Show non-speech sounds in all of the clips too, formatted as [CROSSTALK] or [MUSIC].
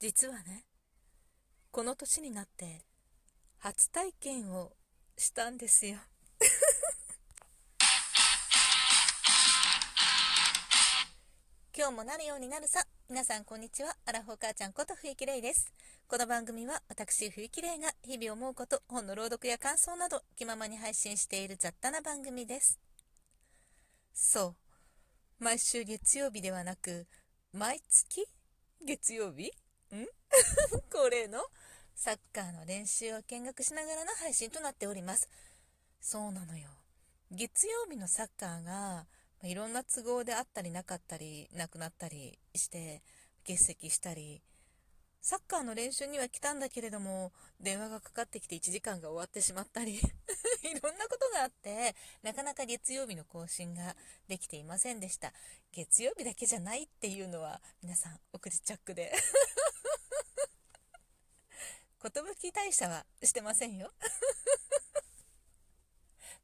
実はねこの年になって初体験をしたんですよ。[LAUGHS] 今日もなるようになるさ。皆さんこんにちは。アラフォー母ちゃんこと冬木玲です。この番組は私冬木玲が日々思うこと本の朗読や感想など気ままに配信している雑多な番組です。そう。毎週月曜日ではなく毎月月曜日？[LAUGHS] 恒例の？サッカーの練習を見学しながらの配信となっております。そうなのよ。月曜日のサッカーが、いろんな都合であったりなかったり、なくなったりして、欠席したり、サッカーの練習には来たんだけれども、電話がかかってきて1時間が終わってしまったり、[LAUGHS] いろんなことがあって、なかなか月曜日の更新ができていませんでした。月曜日だけじゃないっていうのは、皆さん、送りチャックで寿大社はしてませんよ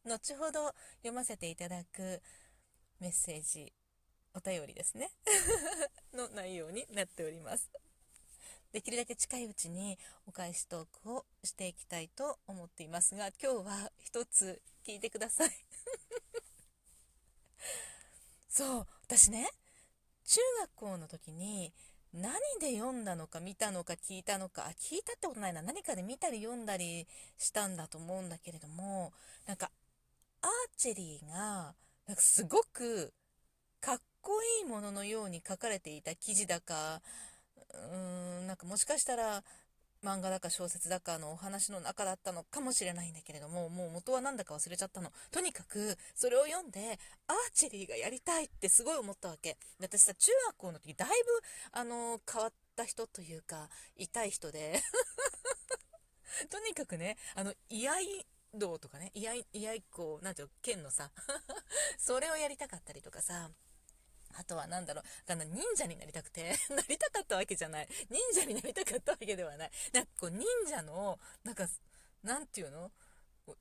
後ほど読ませていただくメッセージお便りですねの内容になっておりますできるだけ近いうちにお返しトークをしていきたいと思っていますが今日は一つ聞いてくださいそう私ね中学校の時に何で読んだのか見たのか聞いたのか、あ、聞いたってことないな。何かで見たり読んだりしたんだと思うんだけれども、なんか、アーチェリーが、なんかすごくかっこいいもののように書かれていた記事だか、うーん、なんかもしかしたら漫画だか小説だかのお話の中だったのかもしれないんだけれども、もう元は何だか忘れちゃったの。とにかく、それを読んで、アーチェリーがやりたいってすごい思ったわけ。私さ、中学校の時、だいぶ、あの、変わった人というか、痛い人で [LAUGHS] とにかくね、あの、居合道とかね、居合、居合こう、なんていうの、剣のさ [LAUGHS] それをやりたかったりとかさ、あとは何だろう、あの、忍者になりたくて [LAUGHS] なりたかったわけじゃない。忍者になりたかったわけではない。なんかこう、忍者の、なんか、なんていうの？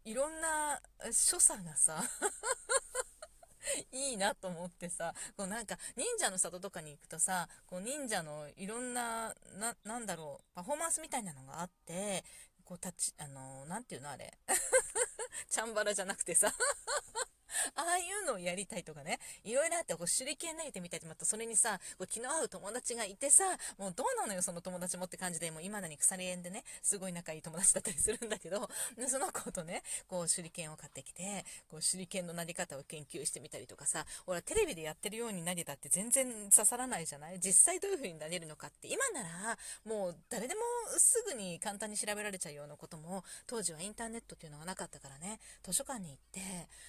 いろんな所作がさ [LAUGHS] いいなと思ってさ、こうなんか、忍者の里とかに行くとさ、こう忍者のいろんな、な、なんだろう、パフォーマンスみたいなのがあって、こう立ち、あのー、なんていうのあれ？[LAUGHS] チャンバラじゃなくてさ [LAUGHS] ああいうのをやりたいとかね、いろいろあって、こう、手裏剣投げてみたいとまたそれにさ、こう気の合う友達がいてさ、もうどうなのよ、その友達もって感じで、もう今だに鎖園でね、すごい仲いい友達だったりするんだけど、その子とね、こう、手裏剣を買ってきて、こう、手裏剣の投げ方を研究してみたりとかさ、ほら、テレビでやってるように投げたって全然刺さらないじゃない？実際どういう風に投げるのかって、今なら、もう誰でもすぐに簡単に調べられちゃうようなことも、当時はインターネットっていうのがなかったからね、図書館に行って、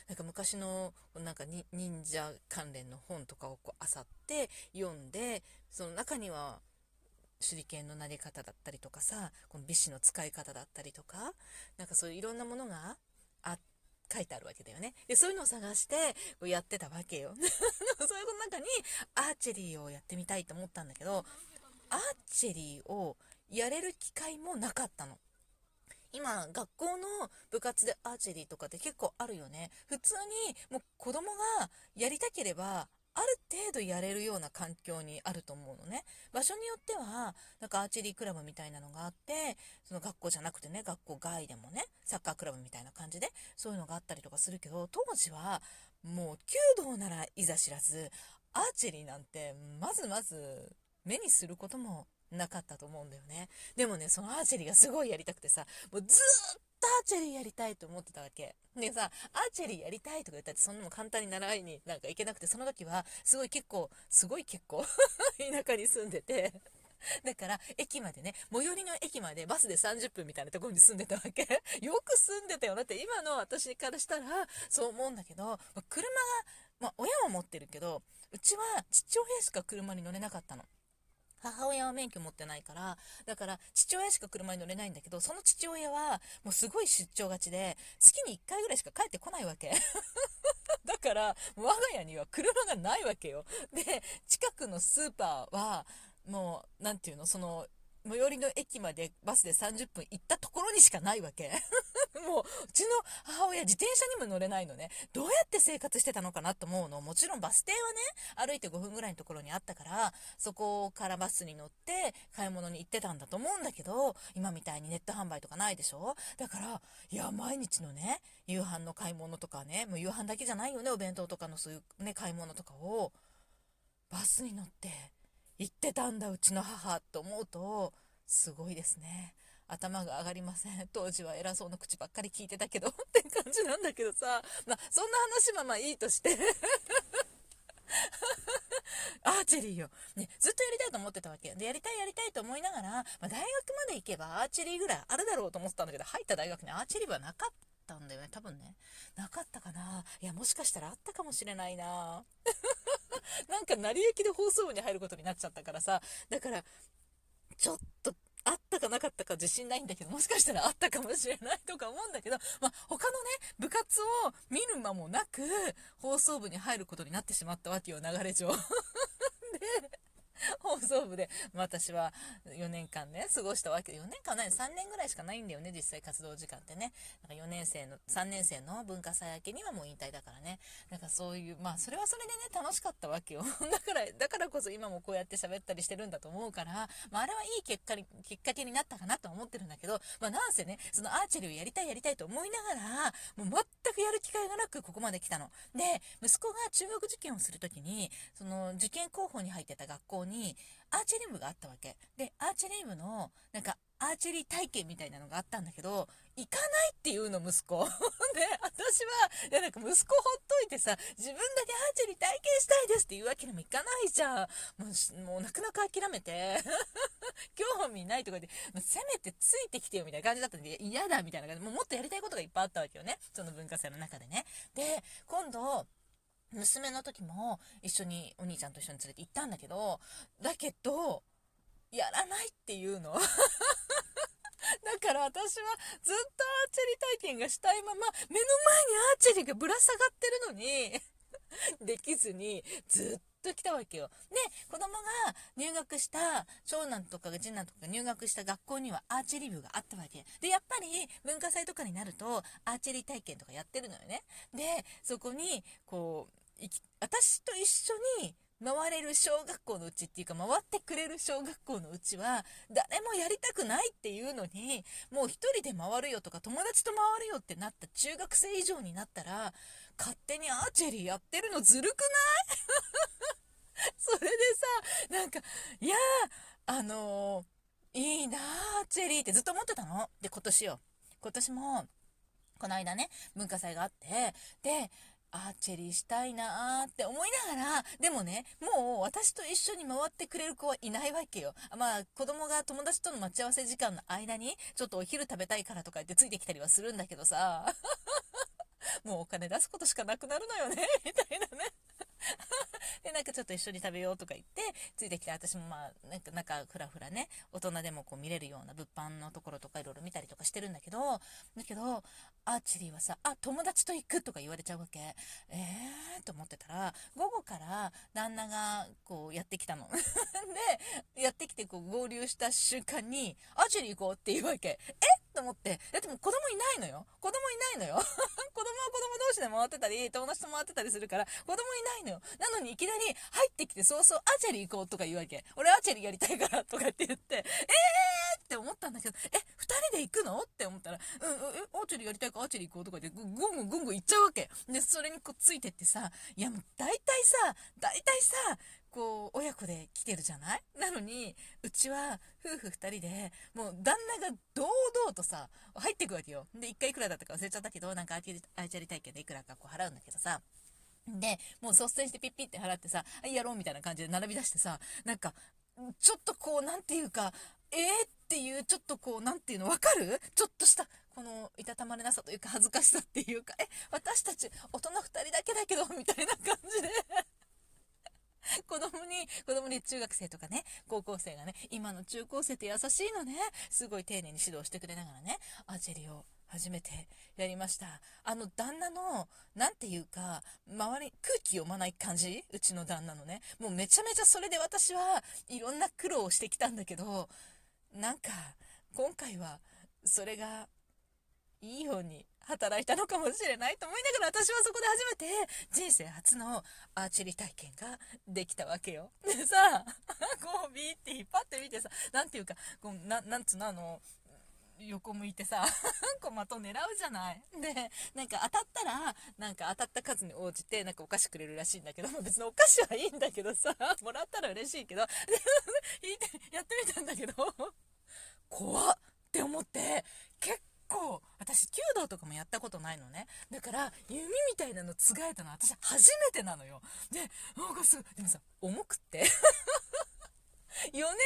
なんか昔の、のなんか忍者関連の本とかをこう漁って読んでその中には手裏剣の投げ方だったりとかさこの美子の使い方だったりとかなんかそういういろんなものがあ書いてあるわけだよね。でそういうのを探してやってたわけよ。[LAUGHS] そういうの中にアーチェリーをやってみたいと思ったんだけどアーチェリーをやれる機会もなかったの。今、学校の部活でアーチェリーとかって結構あるよね。普通に、もう子供がやりたければ、ある程度やれるような環境にあると思うのね。場所によっては、なんかアーチェリークラブみたいなのがあって、その学校じゃなくてね、学校外でもね、サッカークラブみたいな感じで、そういうのがあったりとかするけど、当時は、もう弓道ならいざ知らず、アーチェリーなんて、まずまず目にすることもなかったと思うんだよね。でもね、そのアーチェリーがすごいやりたくてさ、もうずっとアーチェリーやりたいと思ってたわけ。でさ、アーチェリーやりたいとか言ったってそんなも簡単に習いになんか行けなくて、その時はすごい結構、すごい結構 [LAUGHS] 田舎に住んでてだから、駅までね、最寄りの駅までバスで30分みたいなところに住んでたわけ。よく住んでたよ。だって今の私からしたらそう思うんだけど、車が、まあ親は持ってるけど、うちは父親しか車に乗れなかったの。母親は免許持ってないから、だから父親しか車に乗れないんだけど、その父親はもうすごい出張がちで、月に1回ぐらいしか帰ってこないわけ。[LAUGHS] だから、我が家には車がないわけよ。で、近くのスーパーは、もう、なんていうの、その、最寄りの駅までバスで30分行ったところにしかないわけ。[LAUGHS] もう、うちの母親自転車にも乗れないのね。どうやって生活してたのかなと思うの。もちろんバス停はね、歩いて5分ぐらいのところにあったから、そこからバスに乗って買い物に行ってたんだと思うんだけど、今みたいにネット販売とかないでしょ？だから、いや、毎日のね、夕飯の買い物とかね、もう夕飯だけじゃないよね、お弁当とかのそういうね、買い物とかを、バスに乗って行ってたんだ、うちの母と思うと、すごいですね。頭が上がりません。[LAUGHS] 当時は偉そうな口ばっかり聞いてたけど [LAUGHS] って感じなんだけどさ、まあ、そんな話はまあいいとして [LAUGHS] アーチェリーよ。ね、ずっとやりたいと思ってたわけ。で、やりたいやりたいと思いながら、まあ、大学まで行けばアーチェリーぐらいあるだろうと思ってたんだけど、入った大学にアーチェリーはなかったんだよね。多分ね。なかったかな。いや、もしかしたらあったかもしれないな。[LAUGHS] なんか成り行きで放送部に入ることになっちゃったからさ。だから、ちょっとあったかなかったか自信ないんだけど、もしかしたらあったかもしれないとか思うんだけど、まあ、他のね、部活を見る間もなく、放送部に入ることになってしまったわけよ、流れ上。[LAUGHS] で、[LAUGHS] 放送部で、私は4年間ね、過ごしたわけで、4年間ね、3年ぐらいしかないんだよね、実際活動時間ってね。なんか4年生の、3年生の文化祭明けにはもう引退だからね。なんかそういう、まあそれはそれでね、楽しかったわけよ。[LAUGHS] だから、だからこそ今もこうやって喋ったりしてるんだと思うから、まああれはいい結果に、きっかけになったかなと思ってるんだけど、まあなんせね、そのアーチェリーをやりたいやりたいと思いながら、もう全くやる機会がなくここまで来たの。で、息子が中学受験をするときに、その受験候補に入ってた学校に、にアーチェリー部があったわけ。で、アーチェリー部の、なんか、アーチェリー体験みたいなのがあったんだけど、行かないっていうの、息子。[LAUGHS] で、私は、いや、なんか息子ほっといてさ、自分だけアーチェリー体験したいですっていうわけにもいかないじゃん。もう、もう泣く泣く諦めて、[LAUGHS] 興味ないとかで、せめてついてきてよみたいな感じだったんで、嫌だみたいな感じで、もうもっとやりたいことがいっぱいあったわけよね。その文化祭の中でね。で、今度、娘の時も一緒にお兄ちゃんと一緒に連れて行ったんだけど、だけど、やらないっていうの。[LAUGHS] だから私はずっとアーチェリー体験がしたいまま、目の前にアーチェリーがぶら下がってるのに [LAUGHS] できずに、ずっと来たわけよ。で、子供が入学した、長男とか次男とか入学した学校にはアーチェリー部があったわけ。で、やっぱり文化祭とかになると、アーチェリー体験とかやってるのよね。で、そこに、こう、私と一緒に回れる小学校のうちっていうか回ってくれる小学校のうちは誰もやりたくないっていうのにもう一人で回るよとか友達と回るよってなった中学生以上になったら勝手にアーチェリーやってるのずるくない？[LAUGHS] それでさなんかいやあのー、いいなアーチェリーってずっと思ってたの？で今年よ。今年もこの間ね文化祭があってでアーチェリーしたいなーって思いながら、でもね、もう私と一緒に回ってくれる子はいないわけよ。まあ、子供が友達との待ち合わせ時間の間に、ちょっとお昼食べたいからとか言ってついてきたりはするんだけどさ、[LAUGHS] もうお金出すことしかなくなるのよね、[LAUGHS] みたいなね。[LAUGHS] で、なんかちょっと一緒に食べようとか言って、ついてきて、私もまあ、なんか、なんか、ふらふらね、大人でもこう見れるような物販のところとかいろいろ見たりとかしてるんだけど、だけど、アーチェリーはさ、あ、友達と行くとか言われちゃうわけ。えー？と思ってたら、午後から旦那がこうやってきたの。[LAUGHS] で、やってきてこう合流した瞬間に、アーチェリー行こうって言うわけ。え？と思って。だってもう子供いないのよ。子供いないのよ。[LAUGHS] 子供は子供で回ってたり、友達と回ってたりするから、子供いないのよ。なのにいきなり入ってきて、そうそう、アーチェリー行こうとか言うわけ。俺アーチェリーやりたいからとかって言って、えーって思ったんだけど、え、二人で行くの？って思ったら、うん、え、アーチェリーやりたいかアーチェリー行こうとか言って、ぐんぐんぐんぐん行っちゃうわけ。で、それにこうついてってさ、いやもう大体さ、大体さ、こう、親子で来てるじゃない？[LAUGHS] なのに、うちは夫婦二人で、もう旦那が堂々とさ、入っていくわけよ。で、一回いくらだったか忘れちゃったけど、なんかアーチェリ体験でいくらかこう払うんだけどさ、で、もう率先してピッピって払ってさ、はい、やろうみたいな感じで並び出してさ、なんか、ちょっとこう、なんていうか、えーっていう、ちょっとこう、なんていうの、わかる？ちょっとした、この、いたたまれなさというか、恥ずかしさっていうか、え、私たち、大人2人だけだけど、みたいな感に、子供に中学生とかね、高校生がね、今の中高生って優しいのね、すごい丁寧に指導してくれながらね、アーチェリーを初めてやりました。あの旦那の、なんていうか、周り、空気読まない感じ？うちの旦那のね。もうめちゃめちゃそれで私はいろんな苦労をしてきたんだけど、なんか、今回は、それが、いいように働いたのかもしれないと思いながら私はそこで初めて人生初のアーチェリー体験ができたわけよ。で [LAUGHS] さ、[LAUGHS] こうビーって引っ張ってみてさ、なんていうか、こうななんつうのあの、横向いてさ、[LAUGHS] こう的狙うじゃない。で、なんか当たったら、なんか当たった数に応じて、なんかお菓子くれるらしいんだけど、別にお菓子はいいんだけどさ、もらったら嬉しいけど、引いて、やってみたんだけど、怖っって思って、結構、私、弓道とかもやったことないのね。だから、弓みたいなのつがえたの私初めてなのよ。で、なんかすでもさ、重くって [LAUGHS] 4年ぐらい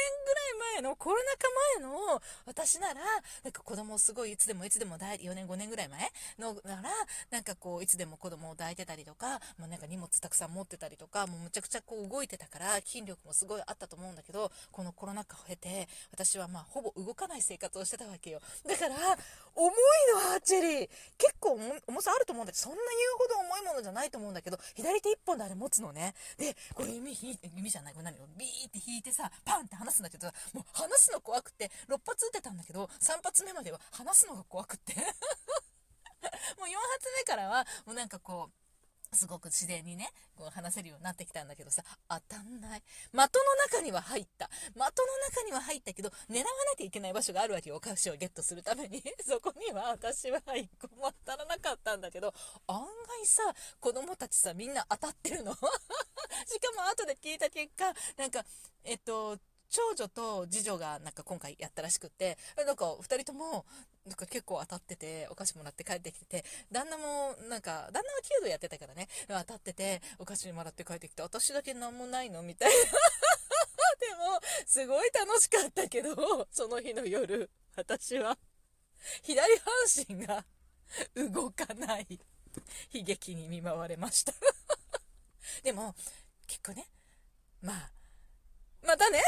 前の、コロナ禍前の私なら、なんか子供をすごいいつでもいつでも抱いて、4年5年ぐらい前のなら、なんかこう、いつでも子供を抱いてたりとか、もうなんか荷物たくさん持ってたりとか、もうむちゃくちゃこう動いてたから、筋力もすごいあったと思うんだけど、このコロナ禍を経て、私はまあほぼ動かない生活をしてたわけよ。だから、重いの、アーチェリー。結構重さあると思うんだけど、そんな言うほど重いものじゃないと思うんだけど、左手1本であれ持つのね。で、これ弓引いて、弓じゃない、これ何？ビーって引いてさ、パンって話すんだけど、もう話すの怖くて、6発撃てたんだけど、3発目までは話すのが怖くって。[LAUGHS] もう4発目からは、もうなんかこう、すごく自然にね、こう話せるようになってきたんだけどさ、当たんない。的の中には入った。的の中には入ったけど、狙わなきゃいけない場所があるわけよ。お菓子をゲットするために。[LAUGHS] そこには私は一個も当たらなかったんだけど、案外さ、子供たちさ、みんな当たってるの。[LAUGHS] しかも後で聞いた結果、なんか、えっと、長女と次女がなんか今回やったらしくって、なんか2人ともなんか結構当たってて、お菓子もらって帰ってきてて、旦那もなんか、旦那は弓道やってたからね、当たってて、お菓子もらって帰ってきて、私だけ何もないのみたいな。[LAUGHS] でも、すごい楽しかったけど、その日の夜、私は、左半身が動かない。悲劇に見舞われました。[LAUGHS] でも、結構ね、まあ、またね。